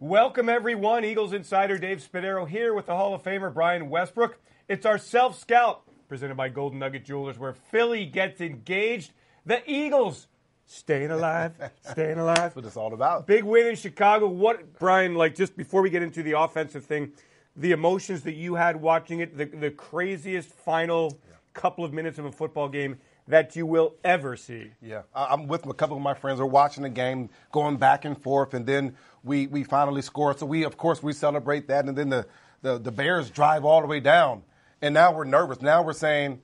Welcome, everyone. Eagles insider Dave Spadaro here with the Hall of Famer Brian Westbrook. It's our self scout presented by Golden Nugget Jewelers, where Philly gets engaged. The Eagles staying alive, staying alive. That's what it's all about. Big win in Chicago. What, Brian, like just before we get into the offensive thing, the emotions that you had watching it, the, the craziest final couple of minutes of a football game that you will ever see. Yeah, I'm with a couple of my friends. We're watching the game, going back and forth, and then we, we finally score. So we, of course, we celebrate that, and then the, the, the Bears drive all the way down, and now we're nervous. Now we're saying,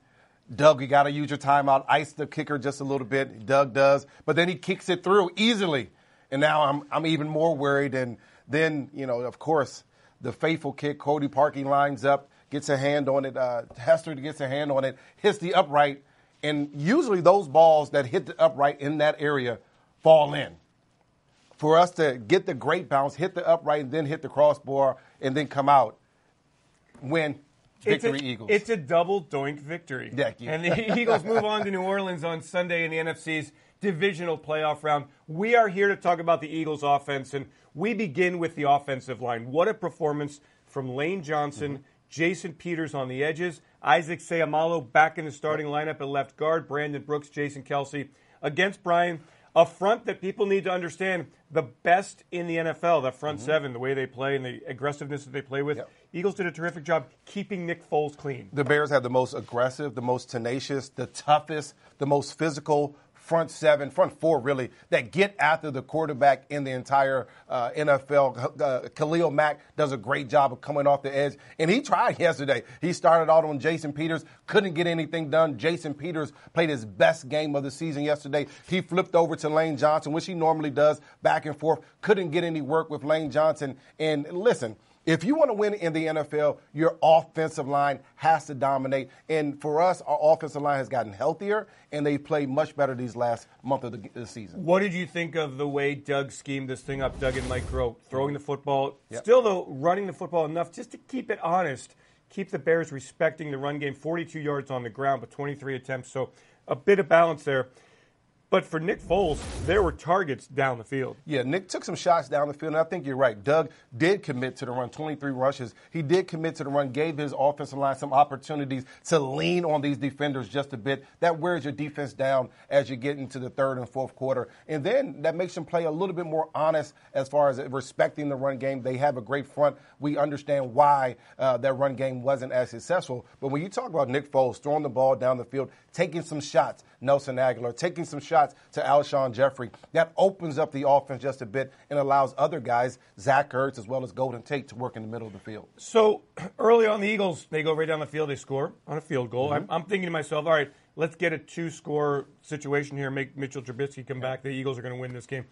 Doug, you got to use your timeout, ice the kicker just a little bit. Doug does, but then he kicks it through easily, and now I'm I'm even more worried. And then you know, of course, the faithful kick. Cody Parkey lines up, gets a hand on it. Uh, Hester gets a hand on it, hits the upright. And usually those balls that hit the upright in that area fall in. For us to get the great bounce, hit the upright, and then hit the crossbar, and then come out, win, victory it's a, Eagles. It's a double doink victory. Thank you. And the Eagles move on to New Orleans on Sunday in the NFC's divisional playoff round. We are here to talk about the Eagles offense, and we begin with the offensive line. What a performance from Lane Johnson, Mm-hmm. Jason Peters on the edges, Isaac Seumalo back in the starting lineup at left guard, Brandon Brooks, Jason Kelce against Brian. A front that people need to understand the best in the NFL, that front seven, the way they play and the aggressiveness that they play with. Mm-hmm. Yep. Eagles did a terrific job keeping Nick Foles clean. the Bears have the most aggressive, the most tenacious, the toughest, the most physical front seven, front four, really, that get after the quarterback in the entire uh, NFL. Uh, Khalil Mack does a great job of coming off the edge, and he tried yesterday. He started out on Jason Peters, couldn't get anything done. Jason Peters played his best game of the season yesterday. He flipped over to Lane Johnson, which he normally does, back and forth. Couldn't get any work with Lane Johnson. And listen, if you want to win in the NFL, your offensive line has to dominate. And for us, our offensive line has gotten healthier, and they played much better these last month of the, the season. What did you think of the way Doug schemed this thing up, Doug and Mike Groh, throwing the football, Yep. still though running the football enough just to keep it honest, keep the Bears respecting the run game, 42 yards on the ground, but 23 attempts, so a bit of balance there. But for Nick Foles, there were targets down the field. Yeah, Nick took some shots down the field, and I think you're right. Doug did commit to the run, 23 rushes. He did commit to the run, gave his offensive line some opportunities to lean on these defenders just a bit. That wears your defense down as you get into the third and fourth quarter. And then that makes them play a little bit more honest as far as respecting the run game. They have a great front. We understand why uh, that run game wasn't as successful. But when you talk about Nick Foles throwing the ball down the field, taking some shots, Nelson Agholor, taking some shots to Alshon Jeffery, that opens up the offense just a bit and allows other guys, Zach Ertz as well as Golden Tate, to work in the middle of the field. So early on, the Eagles they go right down the field, they score on a field goal. Mm-hmm. I'm, I'm thinking to myself, all right, let's get a two-score situation here, make Mitchell Trubisky come back. The Eagles are going to win this game,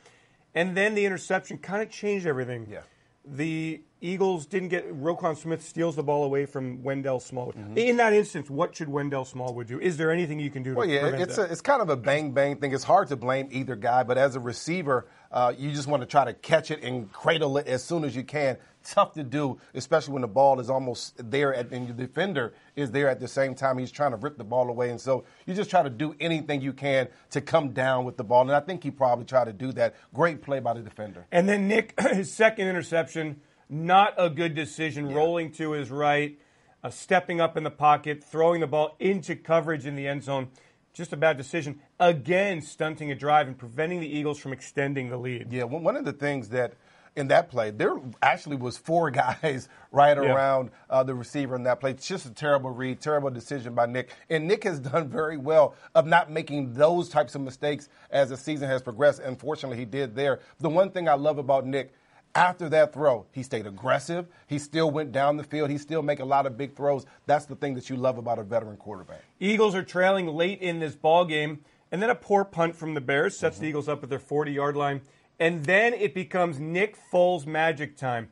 and then the interception kind of changed everything. Yeah. The Eagles didn't get Roquan Smith steals the ball away from Wendell Smallwood. Mm-hmm. In that instance, what should Wendell Smallwood do? Is there anything you can do? Well, to yeah, it's a, it's kind of a bang bang thing. It's hard to blame either guy, but as a receiver, uh, you just want to try to catch it and cradle it as soon as you can. Tough to do, especially when the ball is almost there at, and your defender is there at the same time. He's trying to rip the ball away, and so you just try to do anything you can to come down with the ball. And I think he probably tried to do that. Great play by the defender. And then Nick, his second interception, not a good decision, rolling to his right, uh, stepping up in the pocket, throwing the ball into coverage in the end zone. Just a bad decision. Again, stunting a drive and preventing the Eagles from extending the lead. Yeah, one of the things that in that play, there actually was four guys right Yeah. around uh, the receiver in that play. It's just a terrible read, terrible decision by Nick. And Nick has done very well of not making those types of mistakes as the season has progressed. Unfortunately, he did there. The one thing I love about Nick. After that throw, he stayed aggressive. He still went down the field. He still make a lot of big throws. That's the thing that you love about a veteran quarterback. Eagles are trailing late in this ball game, and then a poor punt from the Bears sets the Eagles up at their 40-yard line, and then it becomes Nick Foles magic time.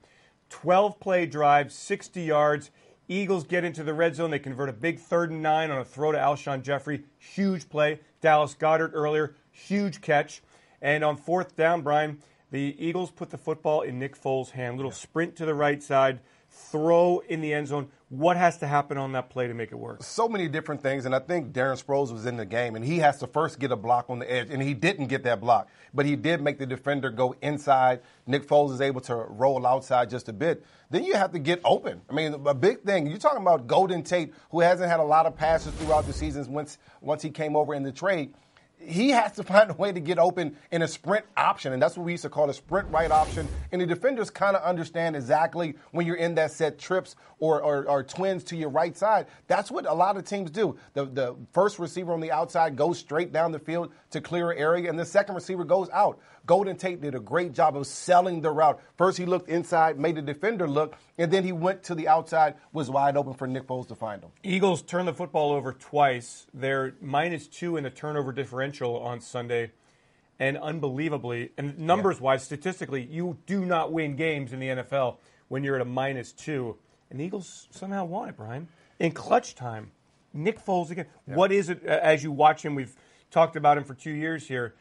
12 play drive, 60 yards. Eagles get into the red zone. They convert a big third and nine on a throw to Alshon Jeffery. Huge play. Dallas Goedert earlier, huge catch. And on fourth down, Brian, the Eagles put the football in Nick Foles' hand. Little sprint to the right side, throw in the end zone. What has to happen on that play to make it work? So many different things, and I think Darren Sproles was in the game, and he has to first get a block on the edge, and he didn't get that block, but he did make the defender go inside. Nick Foles is able to roll outside just a bit. Then you have to get open. I mean, a big thing. You're talking about Golden Tate, who hasn't had a lot of passes throughout the seasons once once he came over in the trade he has to find a way to get open in a sprint option, and that's what we used to call a sprint right option. And the defenders kind of understand exactly when you're in that set trips or, or, or, twins to your right side. That's what a lot of teams do. The, the first receiver on the outside goes straight down the field to clear area, and the second receiver goes out. Golden Tate did a great job of selling the route. First, he looked inside, made the defender look, and then he went to the outside, was wide open for Nick Foles to find him. Eagles turned the football over twice. They're minus two in the turnover differential on Sunday. And unbelievably, and numbers wise, statistically, you do not win games in the NFL when you're at a minus two. And the Eagles somehow won it, Brian. In clutch time. Nick Foles again. Yeah. What is it as you watch him? We've talked about him for two years here.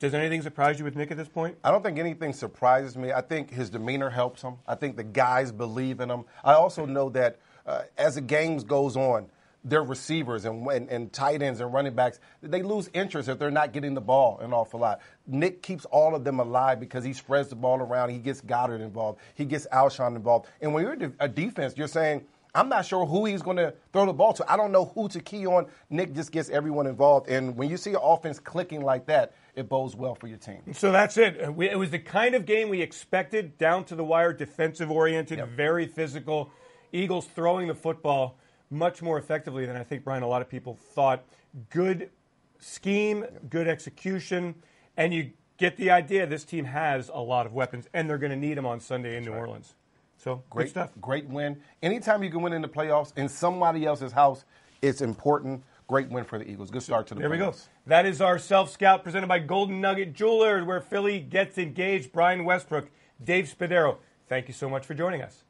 Does anything surprise you with Nick at this point? I don't think anything surprises me. I think his demeanor helps him. I think the guys believe in him. I also know that uh, as the games goes on, their receivers and, and, and, tight ends and running backs, they lose interest if they're not getting the ball an awful lot. Nick keeps all of them alive because he spreads the ball around. He gets Goedert involved. He gets Alshon involved. And when you're a defense, you're saying, I'm not sure who he's going to throw the ball to. I don't know who to key on. Nick just gets everyone involved. And when you see an offense clicking like that, it bodes well for your team. So that's it. Uh, it was the kind of game we expected, down to the wire, defensive oriented, yep. very physical. Eagles throwing the football much more effectively than I think, Brian, a lot of people thought. Good scheme, good execution, and you get the idea this team has a lot of weapons, and they're going to need them on Sunday in New right. Orleans. So great stuff. Great win. Anytime you can win in the playoffs in somebody else's house, it's important. Great win for the Eagles. Good start to the There playoffs. we go. That is our self scout presented by Golden Nugget Jewelers, where Philly gets engaged. Brian Westbrook, Dave Spadaro. Thank you so much for joining us.